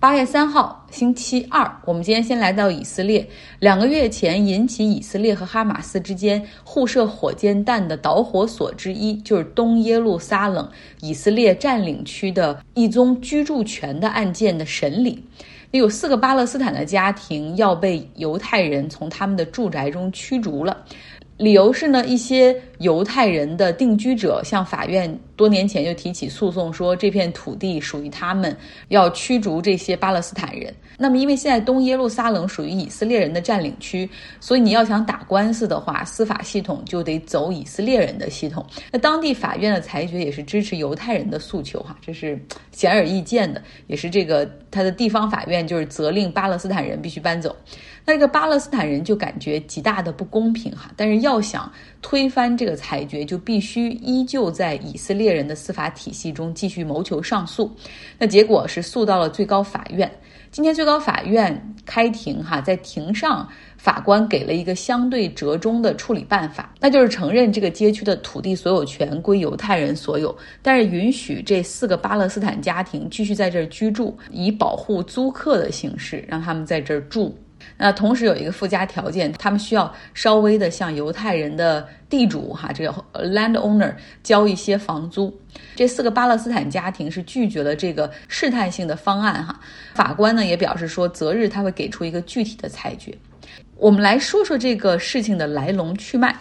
八月三号，星期二，我们今天先来到以色列。两个月前引起以色列和哈马斯之间互射火箭弹的导火索之一，就是东耶路撒冷以色列占领区的一宗居住权的案件的审理。有四个巴勒斯坦的家庭要被犹太人从他们的住宅中驱逐了。理由是呢，一些犹太人的定居者向法院多年前就提起诉讼，说这片土地属于他们，要驱逐这些巴勒斯坦人。那么，因为现在东耶路撒冷属于以色列人的占领区，所以你要想打官司的话，司法系统就得走以色列人的系统。那当地法院的裁决也是支持犹太人的诉求，哈，这是显而易见的，也是这个他的地方法院就是责令巴勒斯坦人必须搬走。那这个巴勒斯坦人就感觉极大的不公平哈，但是要想推翻这个裁决，就必须依旧在以色列人的司法体系中继续谋求上诉。那结果是诉到了最高法院。今天最高法院开庭哈，在庭上法官给了一个相对折中的处理办法，那就是承认这个街区的土地所有权归犹太人所有，但是允许这四个巴勒斯坦家庭继续在这儿居住，以保护租客的形式让他们在这儿住。那同时有一个附加条件，他们需要稍微的向犹太人的地主哈，这个 landowner 交一些房租。这四个巴勒斯坦家庭是拒绝了这个试探性的方案哈。法官呢也表示说，择日他会给出一个具体的裁决。我们来说说这个事情的来龙去脉。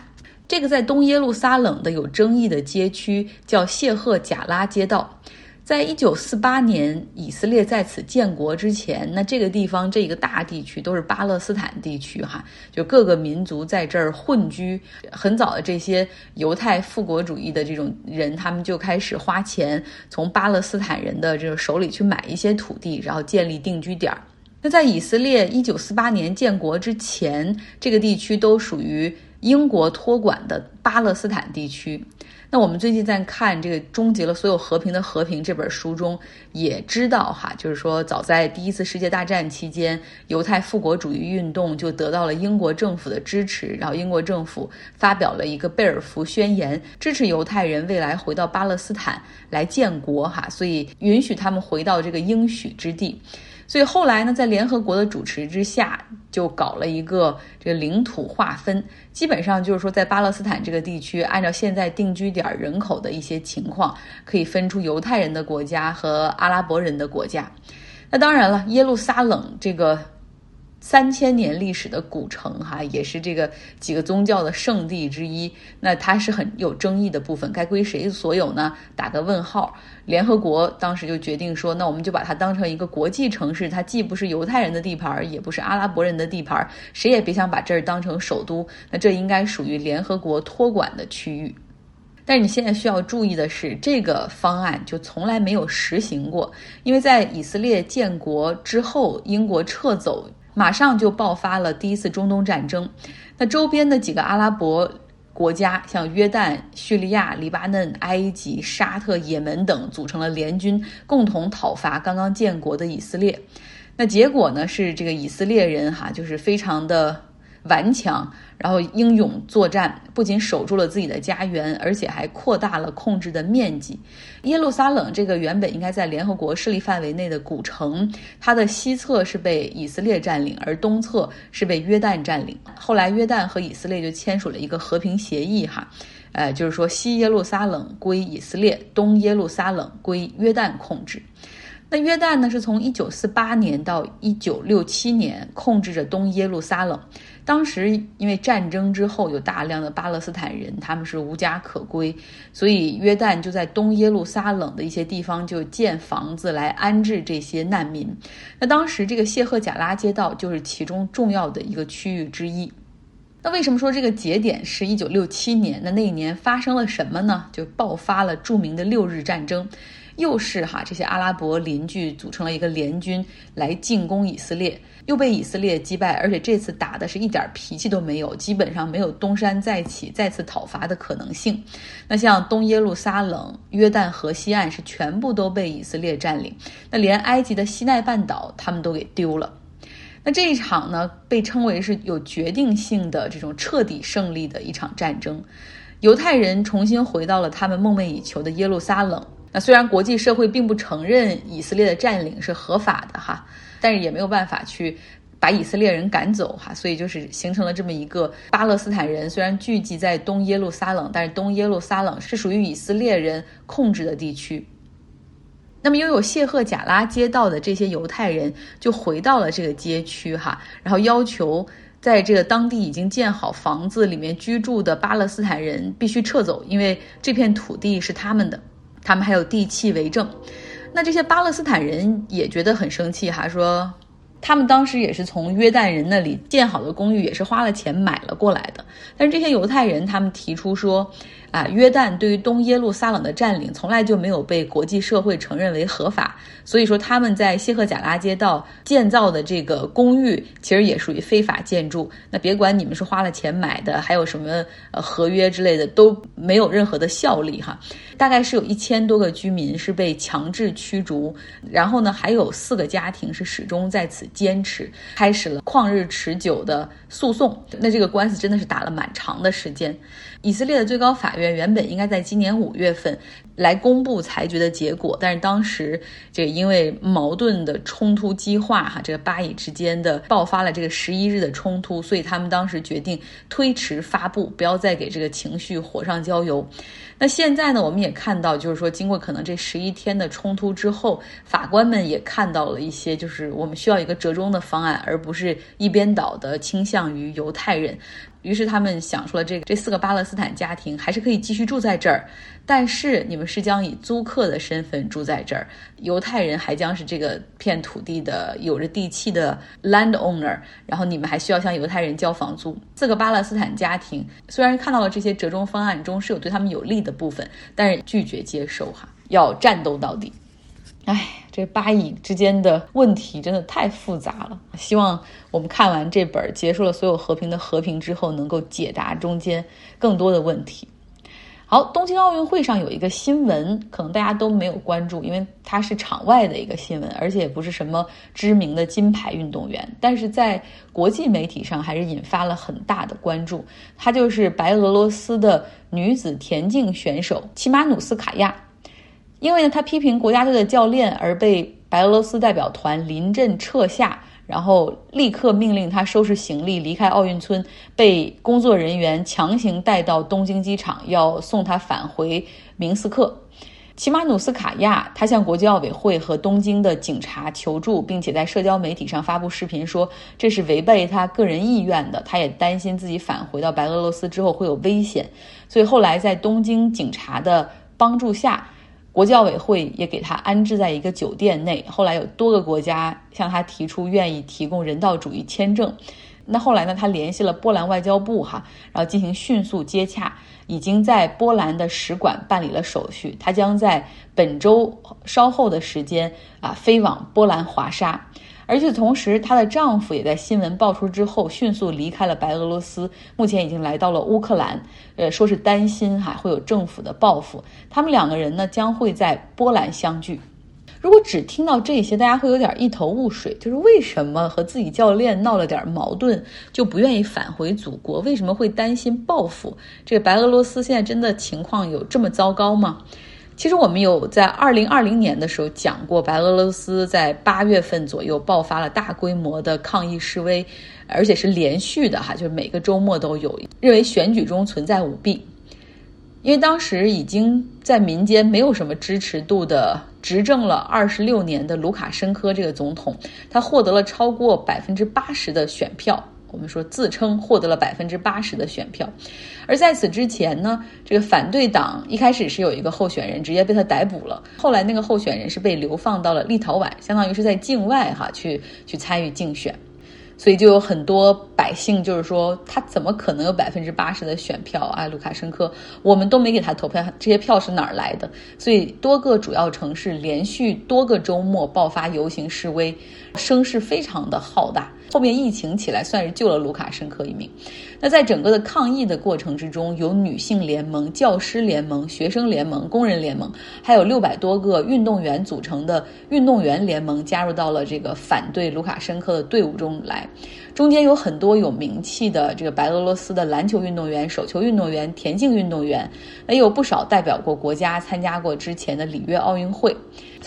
这个在东耶路撒冷的有争议的街区叫谢赫贾拉街道。在一九四八年以色列在此建国之前，那这个地方这个大地区都是巴勒斯坦地区，哈，就各个民族在这儿混居。很早的这些犹太复国主义的这种人，他们就开始花钱从巴勒斯坦人的这个手里去买一些土地，然后建立定居点儿。那在以色列一九四八年建国之前，这个地区都属于英国托管的巴勒斯坦地区。那我们最近在看这个《终结了所有和平的和平》这本书中，也知道哈，就是说早在第一次世界大战期间，犹太复国主义运动就得到了英国政府的支持，然后英国政府发表了一个贝尔福宣言，支持犹太人未来回到巴勒斯坦来建国哈，所以允许他们回到这个应许之地。所以后来呢，在联合国的主持之下，就搞了一个这个领土划分，基本上就是说，在巴勒斯坦这个地区，按照现在定居点人口的一些情况，可以分出犹太人的国家和阿拉伯人的国家。那当然了，耶路撒冷这个。三千年历史的古城，哈，也是这个几个宗教的圣地之一。那它是很有争议的部分，该归谁所有呢？打个问号。联合国当时就决定说，那我们就把它当成一个国际城市，它既不是犹太人的地盘，也不是阿拉伯人的地盘，谁也别想把这儿当成首都。那这应该属于联合国托管的区域。但是你现在需要注意的是，这个方案就从来没有实行过，因为在以色列建国之后，英国撤走。马上就爆发了第一次中东战争，那周边的几个阿拉伯国家，像约旦、叙利亚、黎巴嫩、埃及、沙特、也门等，组成了联军，共同讨伐刚刚建国的以色列。那结果呢，是这个以色列人哈，就是非常的。顽强，然后英勇作战，不仅守住了自己的家园，而且还扩大了控制的面积。耶路撒冷这个原本应该在联合国势力范围内的古城，它的西侧是被以色列占领，而东侧是被约旦占领。后来约旦和以色列就签署了一个和平协议，哈，呃，就是说西耶路撒冷归以色列，东耶路撒冷归约旦控制。那约旦呢，是从一九四八年到一九六七年控制着东耶路撒冷。当时因为战争之后有大量的巴勒斯坦人，他们是无家可归，所以约旦就在东耶路撒冷的一些地方就建房子来安置这些难民。那当时这个谢赫贾拉街道就是其中重要的一个区域之一。那为什么说这个节点是一九六七年？那那一年发生了什么呢？就爆发了著名的六日战争。又是哈，这些阿拉伯邻居组成了一个联军来进攻以色列，又被以色列击败，而且这次打的是一点脾气都没有，基本上没有东山再起、再次讨伐的可能性。那像东耶路撒冷、约旦河西岸是全部都被以色列占领，那连埃及的西奈半岛他们都给丢了。那这一场呢，被称为是有决定性的这种彻底胜利的一场战争，犹太人重新回到了他们梦寐以求的耶路撒冷。那虽然国际社会并不承认以色列的占领是合法的哈，但是也没有办法去把以色列人赶走哈，所以就是形成了这么一个巴勒斯坦人虽然聚集在东耶路撒冷，但是东耶路撒冷是属于以色列人控制的地区。那么拥有谢赫贾拉街道的这些犹太人就回到了这个街区哈，然后要求在这个当地已经建好房子里面居住的巴勒斯坦人必须撤走，因为这片土地是他们的，他们还有地契为证。那这些巴勒斯坦人也觉得很生气哈，说他们当时也是从约旦人那里建好的公寓，也是花了钱买了过来的。但是这些犹太人他们提出说。啊，约旦对于东耶路撒冷的占领从来就没有被国际社会承认为合法，所以说他们在谢赫贾拉街道建造的这个公寓其实也属于非法建筑。那别管你们是花了钱买的，还有什么呃合约之类的，都没有任何的效力哈。大概是有一千多个居民是被强制驱逐，然后呢，还有四个家庭是始终在此坚持，开始了旷日持久的诉讼。那这个官司真的是打了蛮长的时间。以色列的最高法院原本应该在今年五月份来公布裁决的结果，但是当时这个因为矛盾的冲突激化，哈，这个巴以之间的爆发了这个十一日的冲突，所以他们当时决定推迟发布，不要再给这个情绪火上浇油。那现在呢，我们也看到，就是说经过可能这十一天的冲突之后，法官们也看到了一些，就是我们需要一个折中的方案，而不是一边倒的倾向于犹太人。于是他们想出了这个，这四个巴勒斯坦家庭还是可以继续住在这儿，但是你们是将以租客的身份住在这儿，犹太人还将是这个片土地的有着地契的 landowner，然后你们还需要向犹太人交房租。四个巴勒斯坦家庭虽然看到了这些折中方案中是有对他们有利的部分，但是拒绝接受哈，要战斗到底。哎。这巴以之间的问题真的太复杂了，希望我们看完这本结束了所有和平的和平之后，能够解答中间更多的问题。好，东京奥运会上有一个新闻，可能大家都没有关注，因为它是场外的一个新闻，而且也不是什么知名的金牌运动员，但是在国际媒体上还是引发了很大的关注。她就是白俄罗斯的女子田径选手齐马努斯卡娅。因为呢，她批评国家队的教练而被白俄罗斯代表团临阵撤下，然后立刻命令他收拾行李离开奥运村，被工作人员强行带到东京机场，要送他返回明斯克。齐马努斯卡娅他向国际奥委会和东京的警察求助，并且在社交媒体上发布视频，说这是违背他个人意愿的。他也担心自己返回到白俄罗斯之后会有危险，所以后来在东京警察的帮助下。国教委会也给他安置在一个酒店内。后来有多个国家向他提出愿意提供人道主义签证。那后来呢？他联系了波兰外交部，哈，然后进行迅速接洽，已经在波兰的使馆办理了手续。他将在本周稍后的时间啊飞往波兰华沙。而与此同时，她的丈夫也在新闻爆出之后迅速离开了白俄罗斯，目前已经来到了乌克兰。呃，说是担心哈会有政府的报复。他们两个人呢将会在波兰相聚。如果只听到这些，大家会有点一头雾水，就是为什么和自己教练闹了点矛盾就不愿意返回祖国？为什么会担心报复？这个白俄罗斯现在真的情况有这么糟糕吗？其实我们有在二零二零年的时候讲过，白俄罗斯在八月份左右爆发了大规模的抗议示威，而且是连续的哈，就是每个周末都有，认为选举中存在舞弊。因为当时已经在民间没有什么支持度的执政了二十六年的卢卡申科这个总统，他获得了超过百分之八十的选票。我们说自称获得了百分之八十的选票，而在此之前呢，这个反对党一开始是有一个候选人直接被他逮捕了，后来那个候选人是被流放到了立陶宛，相当于是在境外哈去去参与竞选。所以就有很多百姓就是说，他怎么可能有百分之八十的选票啊？卢卡申科，我们都没给他投票，这些票是哪儿来的？所以多个主要城市连续多个周末爆发游行示威，声势非常的浩大。后面疫情起来，算是救了卢卡申科一命。那在整个的抗议的过程之中，有女性联盟、教师联盟、学生联盟、工人联盟，还有六百多个运动员组成的运动员联盟加入到了这个反对卢卡申科的队伍中来。中间有很多。有名气的这个白俄罗斯的篮球运动员、手球运动员、田径运动员，也有不少代表过国家参加过之前的里约奥运会。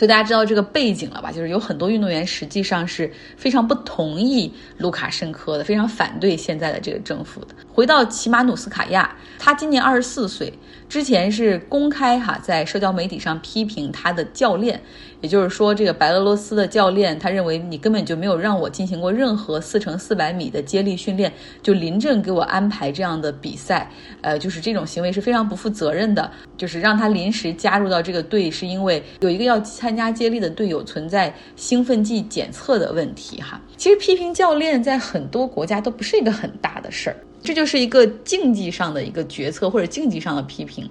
所以大家知道这个背景了吧？就是有很多运动员实际上是非常不同意卢卡申科的，非常反对现在的这个政府的。回到齐马努斯卡亚，他今年二十四岁，之前是公开哈在社交媒体上批评他的教练，也就是说这个白俄罗斯的教练，他认为你根本就没有让我进行过任何四乘四百米的接力训练，就临阵给我安排这样的比赛，呃，就是这种行为是非常不负责任的。就是让他临时加入到这个队，是因为有一个要参。加接力的队友存在兴奋剂检测的问题，哈，其实批评教练在很多国家都不是一个很大的事儿，这就是一个竞技上的一个决策或者竞技上的批评，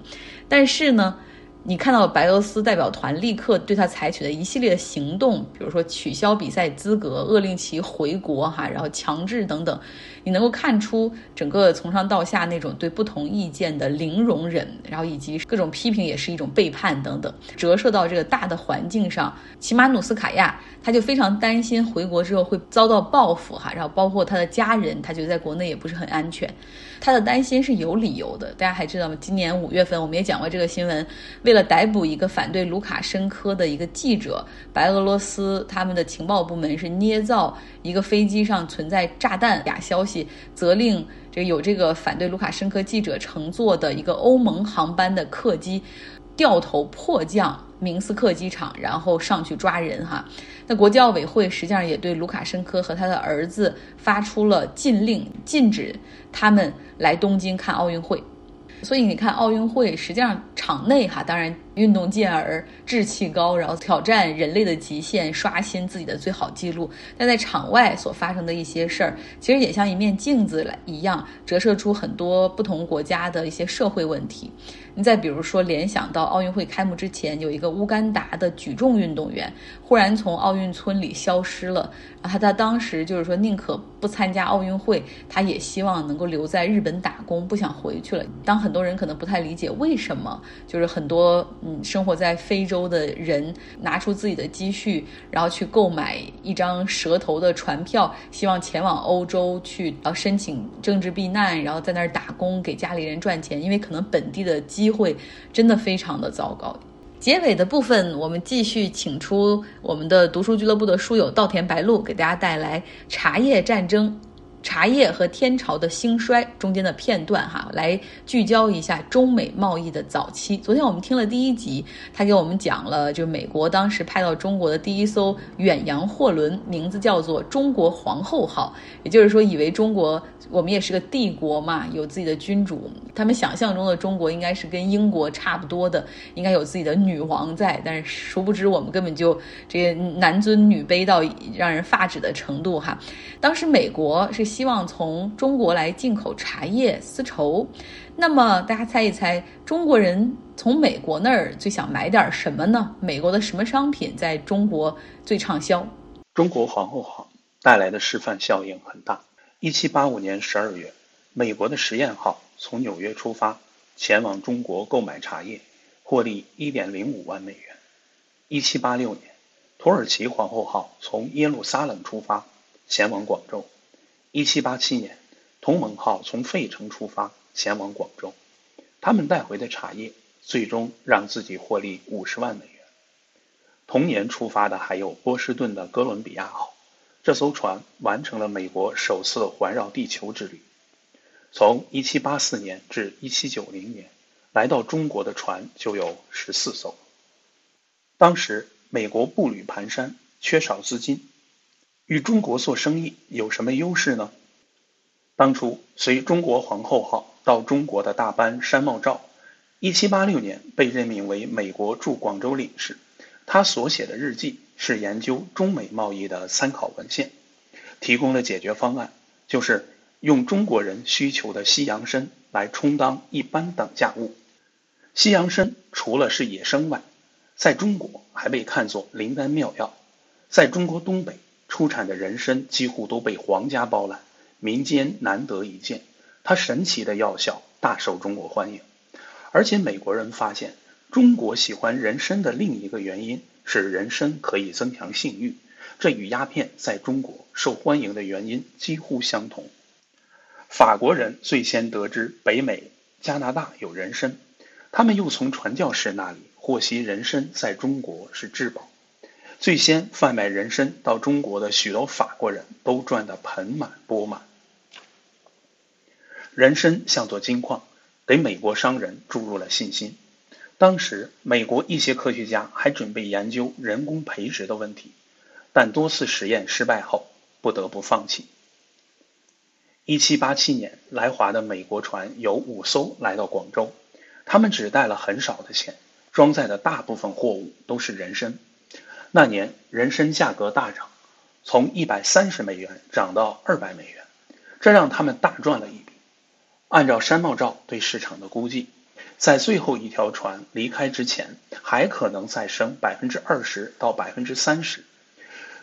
但是呢。你看到白俄罗斯代表团立刻对他采取的一系列的行动，比如说取消比赛资格、勒令其回国哈，然后强制等等，你能够看出整个从上到下那种对不同意见的零容忍，然后以及各种批评也是一种背叛等等，折射到这个大的环境上。齐马努斯卡亚他就非常担心回国之后会遭到报复哈，然后包括他的家人，他觉得在国内也不是很安全。他的担心是有理由的，大家还知道吗？今年五月份我们也讲过这个新闻，为了逮捕一个反对卢卡申科的一个记者，白俄罗斯他们的情报部门是捏造一个飞机上存在炸弹假消息，责令这个有这个反对卢卡申科记者乘坐的一个欧盟航班的客机掉头迫降。明斯克机场，然后上去抓人哈。那国际奥委会实际上也对卢卡申科和他的儿子发出了禁令，禁止他们来东京看奥运会。所以你看，奥运会实际上场内哈，当然运动健儿，志气高，然后挑战人类的极限，刷新自己的最好记录。但在场外所发生的一些事儿，其实也像一面镜子来一样，折射出很多不同国家的一些社会问题。你再比如说，联想到奥运会开幕之前，有一个乌干达的举重运动员忽然从奥运村里消失了，然后他当时就是说宁可不参加奥运会，他也希望能够留在日本打工，不想回去了。当很多人可能不太理解为什么，就是很多嗯生活在非洲的人拿出自己的积蓄，然后去购买一张蛇头的船票，希望前往欧洲去呃申请政治避难，然后在那儿打工给家里人赚钱，因为可能本地的。机会真的非常的糟糕。结尾的部分，我们继续请出我们的读书俱乐部的书友稻田白露，给大家带来茶叶战争。茶叶和天朝的兴衰中间的片段，哈，来聚焦一下中美贸易的早期。昨天我们听了第一集，他给我们讲了，就美国当时派到中国的第一艘远洋货轮，名字叫做“中国皇后号”，也就是说，以为中国我们也是个帝国嘛，有自己的君主。他们想象中的中国应该是跟英国差不多的，应该有自己的女王在，但是殊不知我们根本就这男尊女卑到让人发指的程度，哈。当时美国是。希望从中国来进口茶叶、丝绸，那么大家猜一猜，中国人从美国那儿最想买点什么呢？美国的什么商品在中国最畅销？中国皇后号带来的示范效应很大。一七八五年十二月，美国的实验号从纽约出发，前往中国购买茶叶，获利一点零五万美元。一七八六年，土耳其皇后号从耶路撒冷出发，前往广州。一七八七年，同盟号从费城出发前往广州，他们带回的茶叶最终让自己获利五十万美元。同年出发的还有波士顿的哥伦比亚号，这艘船完成了美国首次环绕地球之旅。从一七八四年至一七九零年，来到中国的船就有十四艘。当时美国步履蹒跚，缺少资金。与中国做生意有什么优势呢？当初随中国皇后号到中国的大班山茂照，一七八六年被任命为美国驻广州领事。他所写的日记是研究中美贸易的参考文献，提供了解决方案，就是用中国人需求的西洋参来充当一般等价物。西洋参除了是野生外，在中国还被看作灵丹妙药，在中国东北。出产的人参几乎都被皇家包揽，民间难得一见。它神奇的药效大受中国欢迎，而且美国人发现中国喜欢人参的另一个原因是人参可以增强性欲，这与鸦片在中国受欢迎的原因几乎相同。法国人最先得知北美加拿大有人参，他们又从传教士那里获悉人参在中国是至宝。最先贩卖人参到中国的许多法国人都赚得盆满钵满。人参像座金矿，给美国商人注入了信心。当时，美国一些科学家还准备研究人工培植的问题，但多次实验失败后，不得不放弃。一七八七年，来华的美国船有五艘来到广州，他们只带了很少的钱，装载的大部分货物都是人参。那年人参价格大涨，从一百三十美元涨到二百美元，这让他们大赚了一笔。按照山茂照对市场的估计，在最后一条船离开之前，还可能再升百分之二十到百分之三十。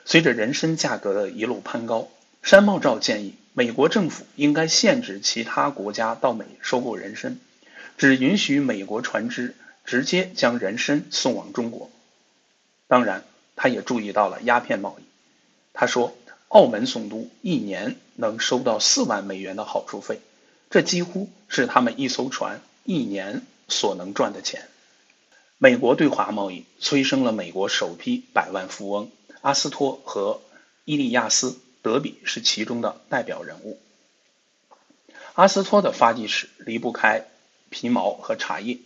随着人参价格的一路攀高，山茂照建议美国政府应该限制其他国家到美收购人参，只允许美国船只直接将人参送往中国。当然。他也注意到了鸦片贸易。他说，澳门总督一年能收到四万美元的好处费，这几乎是他们一艘船一年所能赚的钱。美国对华贸易催生了美国首批百万富翁，阿斯托和伊利亚斯·德比是其中的代表人物。阿斯托的发迹史离不开皮毛和茶叶。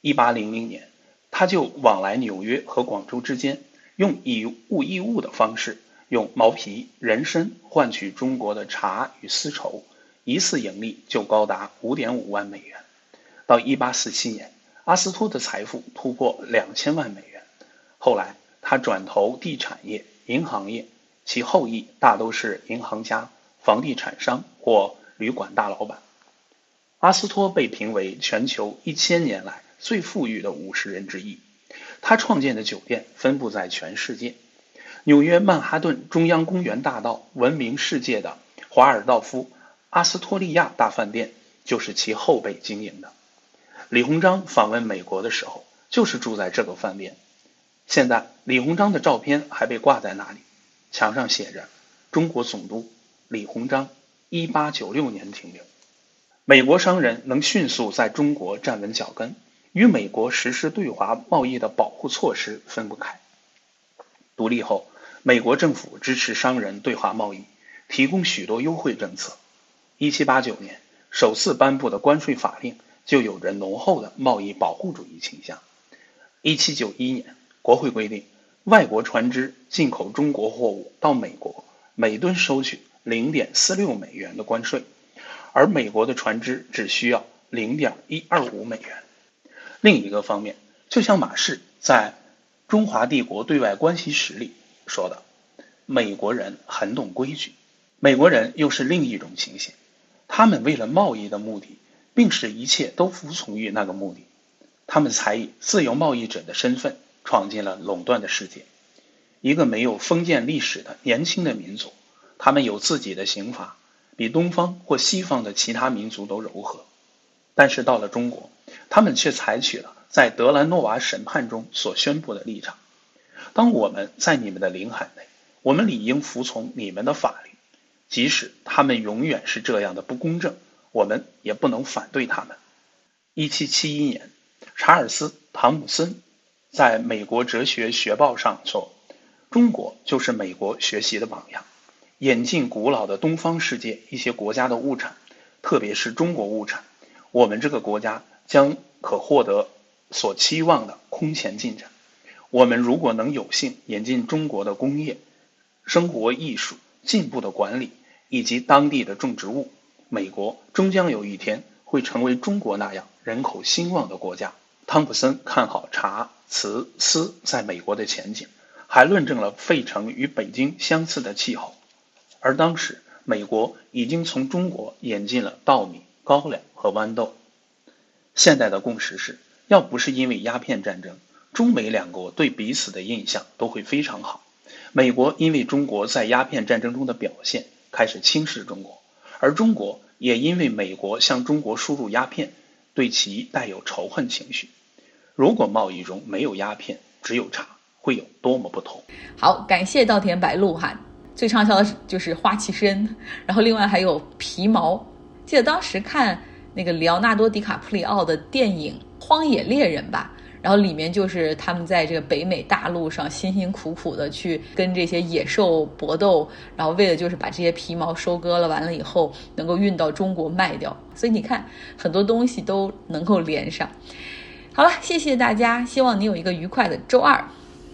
一八零零年，他就往来纽约和广州之间。用以物易物的方式，用毛皮、人参换取中国的茶与丝绸，一次盈利就高达五点五万美元。到一八四七年，阿斯托的财富突破两千万美元。后来，他转投地产业、银行业，其后裔大都是银行家、房地产商或旅馆大老板。阿斯托被评为全球一千年来最富裕的五十人之一。他创建的酒店分布在全世界，纽约曼哈顿中央公园大道闻名世界的华尔道夫阿斯托利亚大饭店就是其后辈经营的。李鸿章访问美国的时候，就是住在这个饭店。现在李鸿章的照片还被挂在那里，墙上写着“中国总督李鸿章，一八九六年停留”。美国商人能迅速在中国站稳脚跟。与美国实施对华贸易的保护措施分不开。独立后，美国政府支持商人对华贸易，提供许多优惠政策。1789年首次颁布的关税法令就有着浓厚的贸易保护主义倾向。1791年，国会规定，外国船只进口中国货物到美国，每吨收取0.46美元的关税，而美国的船只只需要0.125美元。另一个方面，就像马氏在《中华帝国对外关系史》里说的：“美国人很懂规矩。”美国人又是另一种情形，他们为了贸易的目的，并使一切都服从于那个目的。他们才以自由贸易者的身份闯进了垄断的世界。一个没有封建历史的年轻的民族，他们有自己的刑法，比东方或西方的其他民族都柔和。但是到了中国，他们却采取了在德兰诺瓦审判中所宣布的立场：当我们在你们的领海内，我们理应服从你们的法律，即使他们永远是这样的不公正，我们也不能反对他们。一七七一年，查尔斯·汤姆森在美国哲学学报上说：“中国就是美国学习的榜样，引进古老的东方世界一些国家的物产，特别是中国物产。”我们这个国家将可获得所期望的空前进展。我们如果能有幸引进中国的工业、生活艺术、进步的管理以及当地的种植物，美国终将有一天会成为中国那样人口兴旺的国家。汤普森看好茶、瓷、丝在美国的前景，还论证了费城与北京相似的气候。而当时，美国已经从中国引进了稻米。高粱和豌豆。现在的共识是，要不是因为鸦片战争，中美两国对彼此的印象都会非常好。美国因为中国在鸦片战争中的表现开始轻视中国，而中国也因为美国向中国输入鸦片，对其带有仇恨情绪。如果贸易中没有鸦片，只有茶，会有多么不同？好，感谢稻田白露哈。最畅销的就是花旗参，然后另外还有皮毛。记得当时看那个里奥纳多·迪卡普里奥的电影《荒野猎人》吧。然后里面就是他们在这个北美大陆上辛辛苦苦的去跟这些野兽搏斗，然后为了就是把这些皮毛收割了，完了以后能够运到中国卖掉。所以你看，很多东西都能够连上。好了，谢谢大家，希望你有一个愉快的周二。